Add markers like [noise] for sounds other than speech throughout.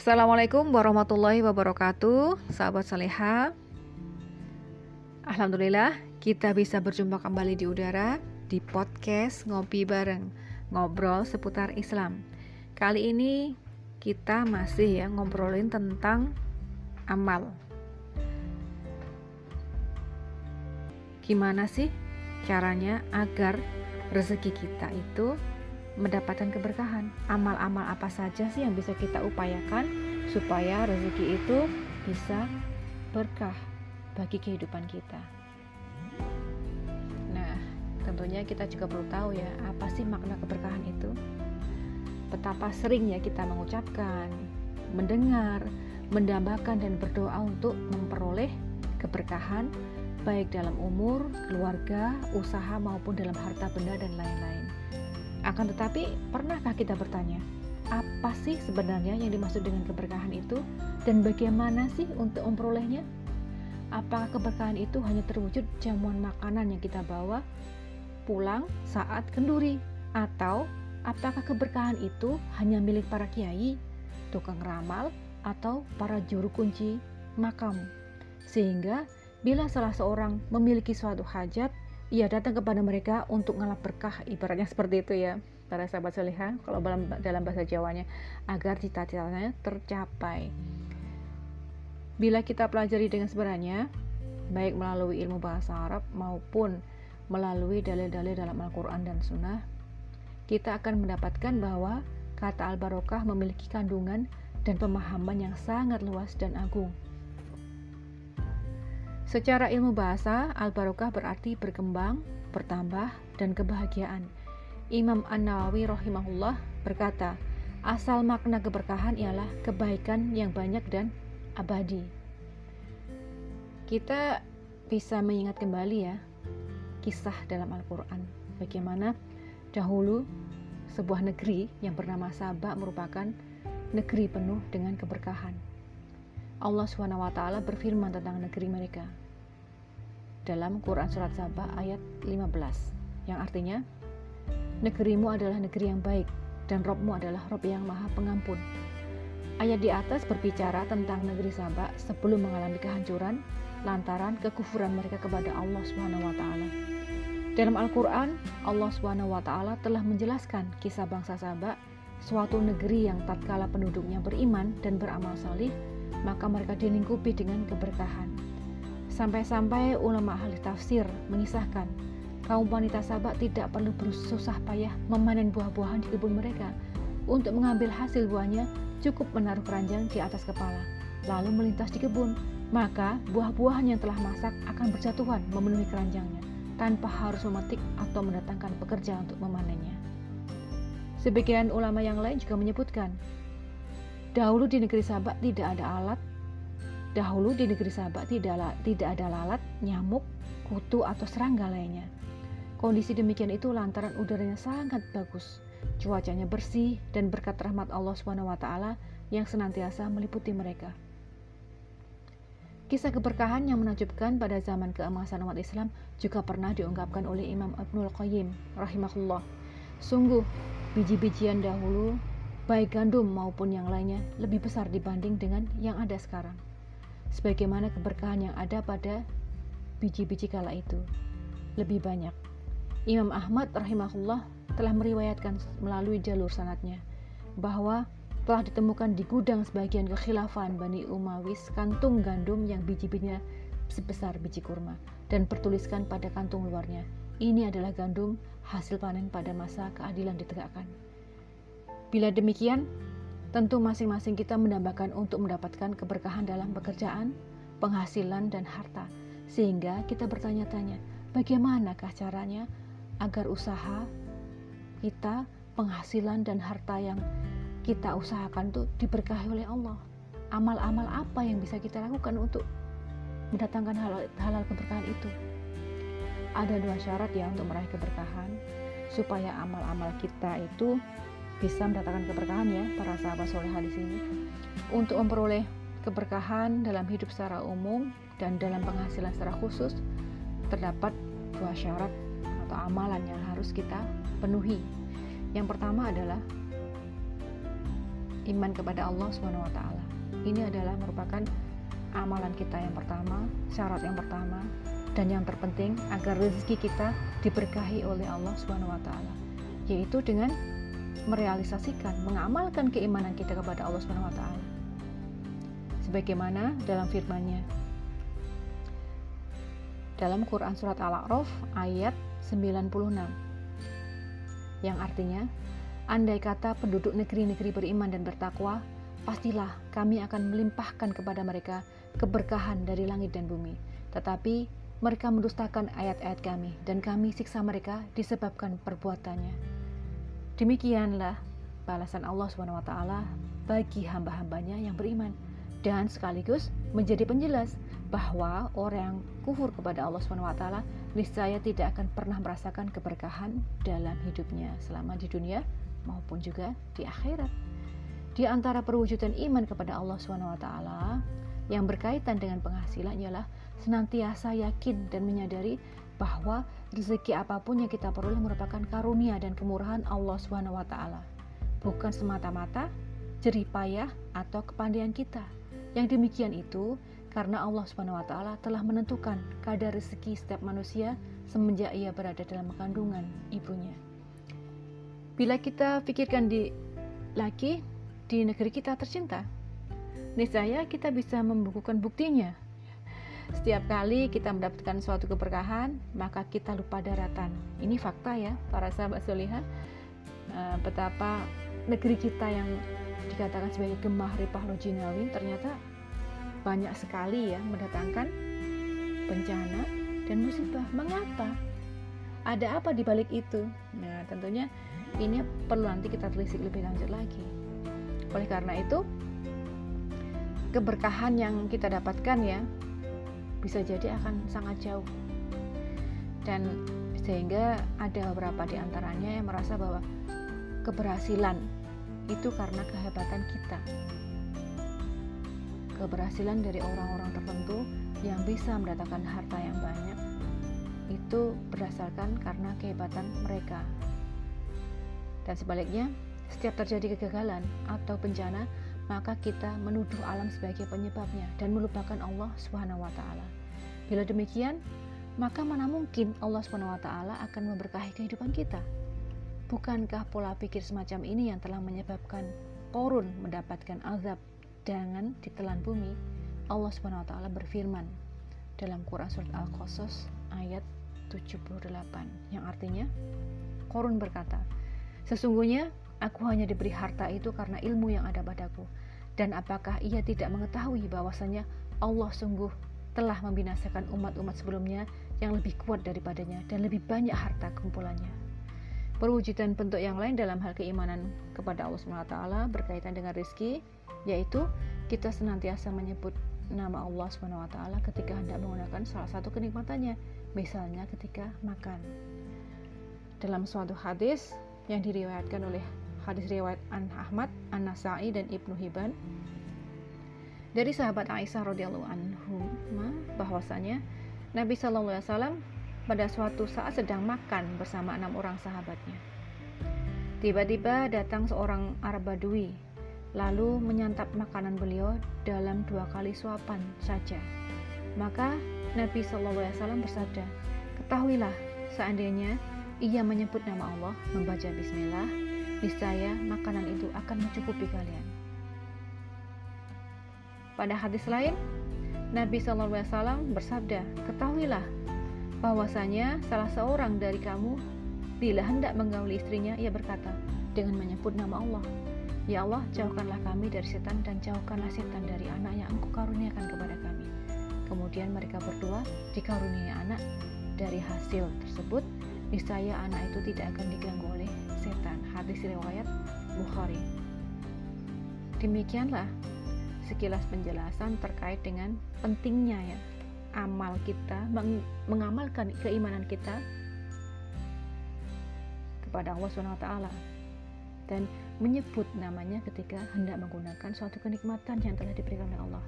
Assalamualaikum warahmatullahi wabarakatuh, sahabat saleha. Alhamdulillah, kita bisa berjumpa kembali di udara di podcast Ngopi Bareng, ngobrol seputar Islam. Kali ini kita masih ya ngobrolin tentang amal. Gimana sih caranya agar rezeki kita itu mendapatkan keberkahan. Amal-amal apa saja sih yang bisa kita upayakan supaya rezeki itu bisa berkah bagi kehidupan kita. Nah, tentunya kita juga perlu tahu ya, apa sih makna keberkahan itu? Betapa sering ya kita mengucapkan, mendengar, mendambakan dan berdoa untuk memperoleh keberkahan baik dalam umur, keluarga, usaha maupun dalam harta benda dan lain-lain. Akan tetapi, pernahkah kita bertanya, apa sih sebenarnya yang dimaksud dengan keberkahan itu dan bagaimana sih untuk memperolehnya? Apakah keberkahan itu hanya terwujud jamuan makanan yang kita bawa pulang saat kenduri atau apakah keberkahan itu hanya milik para kiai, tukang ramal atau para juru kunci makam? Sehingga bila salah seorang memiliki suatu hajat ia datang kepada mereka untuk ngalap berkah ibaratnya seperti itu ya para sahabat seliha kalau dalam, dalam bahasa Jawanya agar cita-citanya tercapai. Bila kita pelajari dengan sebenarnya baik melalui ilmu bahasa Arab maupun melalui dalil-dalil dalam Al-Quran dan Sunnah kita akan mendapatkan bahwa kata Al-Barokah memiliki kandungan dan pemahaman yang sangat luas dan agung Secara ilmu bahasa, al-barokah berarti berkembang, bertambah, dan kebahagiaan. Imam An-Nawawi rahimahullah berkata, asal makna keberkahan ialah kebaikan yang banyak dan abadi. Kita bisa mengingat kembali ya kisah dalam Al-Quran bagaimana dahulu sebuah negeri yang bernama Sabah merupakan negeri penuh dengan keberkahan. Allah SWT berfirman tentang negeri mereka dalam Quran Surat Sabah ayat 15 yang artinya negerimu adalah negeri yang baik dan Robmu adalah Rob yang maha pengampun ayat di atas berbicara tentang negeri Sabah sebelum mengalami kehancuran lantaran kekufuran mereka kepada Allah Subhanahu wa taala. Dalam Al-Qur'an, Allah Subhanahu wa taala telah menjelaskan kisah bangsa Sabah, suatu negeri yang tatkala penduduknya beriman dan beramal salih maka mereka dilingkupi dengan keberkahan. Sampai-sampai ulama ahli tafsir mengisahkan, kaum wanita Sabak tidak perlu bersusah payah memanen buah-buahan di kebun mereka. Untuk mengambil hasil buahnya, cukup menaruh keranjang di atas kepala, lalu melintas di kebun. Maka buah-buahan yang telah masak akan berjatuhan memenuhi keranjangnya, tanpa harus memetik atau mendatangkan pekerja untuk memanennya. Sebagian ulama yang lain juga menyebutkan, Dahulu di negeri Sabak tidak ada alat. Dahulu di negeri Sabak tidak, tidak ada lalat, nyamuk, kutu atau serangga lainnya. Kondisi demikian itu lantaran udaranya sangat bagus, cuacanya bersih dan berkat rahmat Allah swt yang senantiasa meliputi mereka. Kisah keberkahan yang menakjubkan pada zaman keemasan umat Islam juga pernah diungkapkan oleh Imam Ibnul Qayyim rahimahullah. Sungguh, biji-bijian dahulu baik gandum maupun yang lainnya lebih besar dibanding dengan yang ada sekarang. Sebagaimana keberkahan yang ada pada biji-biji kala itu lebih banyak. Imam Ahmad rahimahullah telah meriwayatkan melalui jalur sanatnya bahwa telah ditemukan di gudang sebagian kekhilafan Bani Umayyah kantung gandum yang biji-bijinya sebesar biji kurma dan bertuliskan pada kantung luarnya ini adalah gandum hasil panen pada masa keadilan ditegakkan. Bila demikian, tentu masing-masing kita mendambakan untuk mendapatkan keberkahan dalam pekerjaan, penghasilan, dan harta. Sehingga kita bertanya-tanya, bagaimanakah caranya agar usaha kita, penghasilan, dan harta yang kita usahakan itu diberkahi oleh Allah. Amal-amal apa yang bisa kita lakukan untuk mendatangkan halal, halal keberkahan itu? Ada dua syarat ya untuk meraih keberkahan supaya amal-amal kita itu bisa mendatangkan keberkahan ya para sahabat soleha di sini. Untuk memperoleh keberkahan dalam hidup secara umum dan dalam penghasilan secara khusus terdapat dua syarat atau amalan yang harus kita penuhi. Yang pertama adalah iman kepada Allah Subhanahu wa taala. Ini adalah merupakan amalan kita yang pertama, syarat yang pertama dan yang terpenting agar rezeki kita diberkahi oleh Allah Subhanahu wa taala, yaitu dengan merealisasikan, mengamalkan keimanan kita kepada Allah Subhanahu wa taala. Sebagaimana dalam firman-Nya. Dalam Quran surat Al-A'raf ayat 96 yang artinya andai kata penduduk negeri-negeri beriman dan bertakwa pastilah kami akan melimpahkan kepada mereka keberkahan dari langit dan bumi. Tetapi mereka mendustakan ayat-ayat kami dan kami siksa mereka disebabkan perbuatannya demikianlah balasan Allah SWT bagi hamba-hambanya yang beriman dan sekaligus menjadi penjelas bahwa orang yang kufur kepada Allah SWT niscaya tidak akan pernah merasakan keberkahan dalam hidupnya selama di dunia maupun juga di akhirat. Di antara perwujudan iman kepada Allah SWT yang berkaitan dengan penghasilan ialah senantiasa yakin dan menyadari bahwa rezeki apa pun yang kita peroleh merupakan karunia dan kemurahan Allah SWT, bukan semata-mata jeripayah atau kepandaian kita. Yang demikian itu karena Allah Subhanahu wa taala telah menentukan kadar rezeki setiap manusia semenjak ia berada dalam kandungan ibunya. Bila kita pikirkan di lagi di negeri kita tercinta, niscaya kita bisa membukukan buktinya. Setiap kali kita mendapatkan suatu keberkahan, maka kita lupa daratan. Ini fakta ya, para sahabat soliha. Eh, betapa negeri kita yang dikatakan sebagai gemah ripah lojinawi ternyata banyak sekali ya mendatangkan bencana dan musibah. Mengapa? Ada apa di balik itu? Nah, tentunya ini perlu nanti kita telisik lebih lanjut lagi. Oleh karena itu, keberkahan yang kita dapatkan ya bisa jadi akan sangat jauh. Dan sehingga ada beberapa di antaranya yang merasa bahwa keberhasilan itu karena kehebatan kita keberhasilan dari orang-orang tertentu yang bisa mendatangkan harta yang banyak itu berdasarkan karena kehebatan mereka. Dan sebaliknya, setiap terjadi kegagalan atau bencana, maka kita menuduh alam sebagai penyebabnya dan melupakan Allah Subhanahu wa taala. Bila demikian, maka mana mungkin Allah Subhanahu wa taala akan memberkahi kehidupan kita? Bukankah pola pikir semacam ini yang telah menyebabkan Korun mendapatkan azab jangan ditelan bumi, Allah Subhanahu wa taala berfirman dalam Quran surat Al-Qasas ayat 78 yang artinya Korun berkata, "Sesungguhnya aku hanya diberi harta itu karena ilmu yang ada padaku, dan apakah ia tidak mengetahui bahwasanya Allah sungguh telah membinasakan umat-umat sebelumnya yang lebih kuat daripadanya dan lebih banyak harta kumpulannya." Perwujudan bentuk yang lain dalam hal keimanan kepada Allah SWT berkaitan dengan rizki yaitu kita senantiasa menyebut nama Allah SWT ketika hendak menggunakan salah satu kenikmatannya, misalnya ketika makan. Dalam suatu hadis yang diriwayatkan oleh hadis riwayat An Ahmad, An Nasai dan Ibnu Hibban dari sahabat Aisyah radhiyallahu anhu bahwasanya Nabi Shallallahu alaihi wasallam pada suatu saat sedang makan bersama enam orang sahabatnya. Tiba-tiba datang seorang Arab Badui lalu menyantap makanan beliau dalam dua kali suapan saja. Maka Nabi SAW bersabda, Ketahuilah, seandainya ia menyebut nama Allah, membaca bismillah, niscaya makanan itu akan mencukupi kalian. Pada hadis lain, Nabi SAW bersabda, Ketahuilah, bahwasanya salah seorang dari kamu bila hendak menggauli istrinya, ia berkata dengan menyebut nama Allah, Ya Allah, jauhkanlah kami dari setan dan jauhkanlah setan dari anak yang engkau karuniakan kepada kami. Kemudian mereka berdua dikaruniai anak dari hasil tersebut, niscaya anak itu tidak akan diganggu oleh setan. Hadis riwayat Bukhari. Demikianlah sekilas penjelasan terkait dengan pentingnya ya amal kita meng mengamalkan keimanan kita kepada Allah Swt dan menyebut namanya ketika hendak menggunakan suatu kenikmatan yang telah diberikan oleh Allah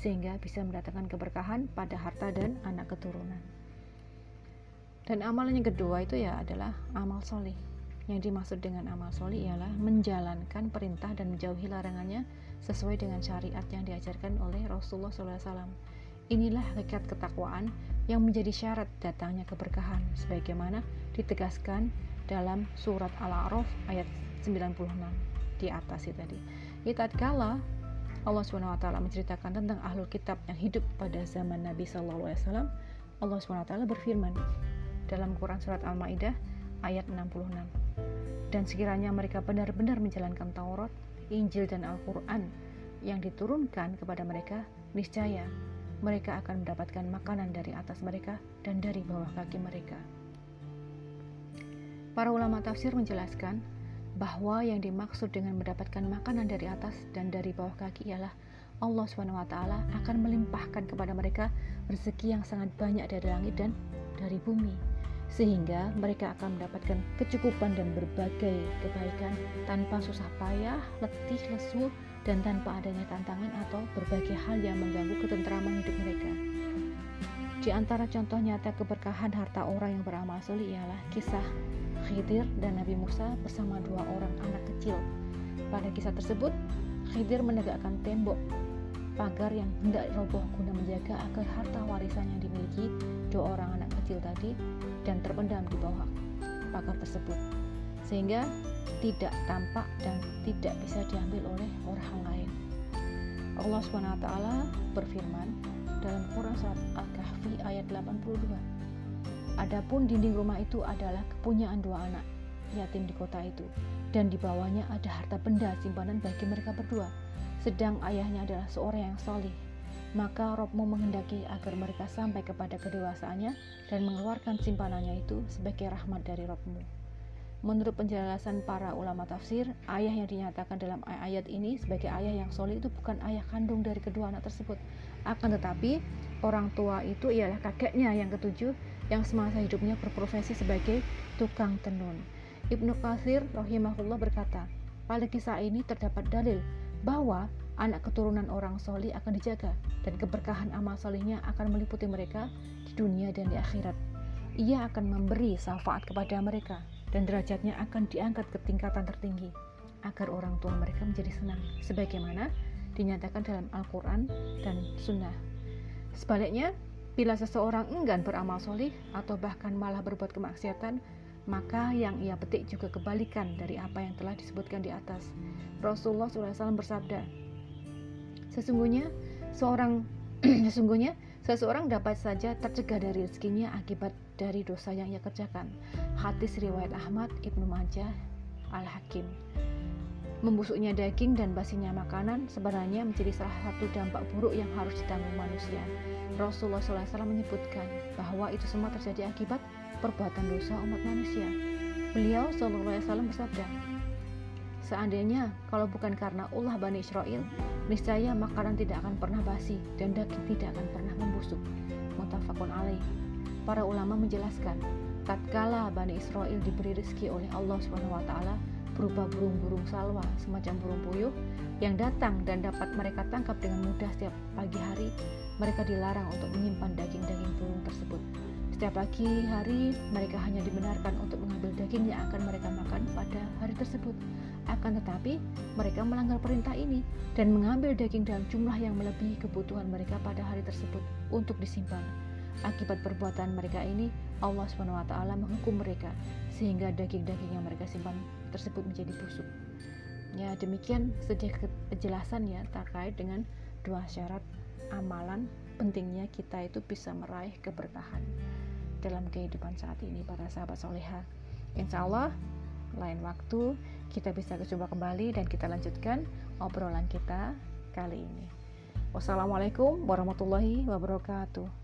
sehingga bisa mendatangkan keberkahan pada harta dan anak keturunan. Dan amalan yang kedua itu ya adalah amal soleh yang dimaksud dengan amal solih ialah menjalankan perintah dan menjauhi larangannya sesuai dengan syariat yang diajarkan oleh Rasulullah SAW. Inilah hakikat ketakwaan yang menjadi syarat datangnya keberkahan, sebagaimana ditegaskan dalam surat Al-A'raf ayat 96 di atas itu tadi. Ya, tatkala Allah SWT menceritakan tentang ahlul kitab yang hidup pada zaman Nabi SAW, Allah SWT berfirman dalam Quran surat Al-Maidah ayat 66. Dan sekiranya mereka benar-benar menjalankan Taurat, Injil dan Al-Qur'an yang diturunkan kepada mereka, niscaya mereka akan mendapatkan makanan dari atas mereka dan dari bawah kaki mereka. Para ulama tafsir menjelaskan bahwa yang dimaksud dengan mendapatkan makanan dari atas dan dari bawah kaki ialah Allah SWT akan melimpahkan kepada mereka rezeki yang sangat banyak dari langit dan dari bumi sehingga mereka akan mendapatkan kecukupan dan berbagai kebaikan tanpa susah payah, letih, lesu, dan tanpa adanya tantangan atau berbagai hal yang mengganggu ketentraman hidup mereka. Di antara contoh nyata keberkahan harta orang yang beramal soleh ialah kisah Khidir dan Nabi Musa bersama dua orang anak kecil. Pada kisah tersebut, Khidir menegakkan tembok pagar yang hendak roboh guna menjaga agar harta warisan yang dimiliki dua orang anak kecil tadi dan terpendam di bawah pagar tersebut sehingga tidak tampak dan tidak bisa diambil oleh orang lain. Allah SWT berfirman dalam Quran surat Al-Kahfi ayat 82. Adapun dinding rumah itu adalah kepunyaan dua anak yatim di kota itu dan di bawahnya ada harta benda simpanan bagi mereka berdua sedang ayahnya adalah seorang yang solih maka Robmu menghendaki agar mereka sampai kepada kedewasaannya dan mengeluarkan simpanannya itu sebagai rahmat dari Robmu. Menurut penjelasan para ulama tafsir, ayah yang dinyatakan dalam ayat ini sebagai ayah yang solih itu bukan ayah kandung dari kedua anak tersebut. Akan tetapi, orang tua itu ialah kakeknya yang ketujuh yang semasa hidupnya berprofesi sebagai tukang tenun. Ibnu Qasir rahimahullah berkata, pada kisah ini terdapat dalil bahwa anak keturunan orang solih akan dijaga dan keberkahan amal solihnya akan meliputi mereka di dunia dan di akhirat. Ia akan memberi syafaat kepada mereka dan derajatnya akan diangkat ke tingkatan tertinggi agar orang tua mereka menjadi senang sebagaimana dinyatakan dalam Al-Quran dan Sunnah. Sebaliknya, bila seseorang enggan beramal solih atau bahkan malah berbuat kemaksiatan, maka yang ia petik juga kebalikan dari apa yang telah disebutkan di atas. Rasulullah SAW bersabda, Sesungguhnya seorang [clears throat] sesungguhnya seseorang dapat saja tercegah dari rezekinya akibat dari dosa yang ia kerjakan. Hadis riwayat Ahmad, Ibnu Majah, Al-Hakim. Membusuknya daging dan basinya makanan sebenarnya menjadi salah satu dampak buruk yang harus ditanggung manusia. Rasulullah SAW menyebutkan bahwa itu semua terjadi akibat perbuatan dosa umat manusia. Beliau SAW bersabda, Seandainya kalau bukan karena ulah Bani Israel, niscaya makanan tidak akan pernah basi dan daging tidak akan pernah membusuk. Mutafakun alaih. Para ulama menjelaskan, tatkala Bani Israel diberi rezeki oleh Allah SWT berupa burung-burung salwa semacam burung puyuh yang datang dan dapat mereka tangkap dengan mudah setiap pagi hari, mereka dilarang untuk menyimpan daging-daging burung tersebut. Setiap pagi hari mereka hanya dibenarkan untuk mengambil daging yang akan mereka makan pada hari tersebut. Akan tetapi, mereka melanggar perintah ini dan mengambil daging dalam jumlah yang melebihi kebutuhan mereka pada hari tersebut untuk disimpan. Akibat perbuatan mereka ini, Allah SWT menghukum mereka sehingga daging-daging yang mereka simpan tersebut menjadi busuk. Ya, demikian sedikit penjelasan ya terkait dengan dua syarat amalan pentingnya kita itu bisa meraih keberkahan dalam kehidupan saat ini para sahabat soleha. Insya Allah lain waktu kita bisa berjumpa kembali dan kita lanjutkan obrolan kita kali ini. Wassalamualaikum warahmatullahi wabarakatuh.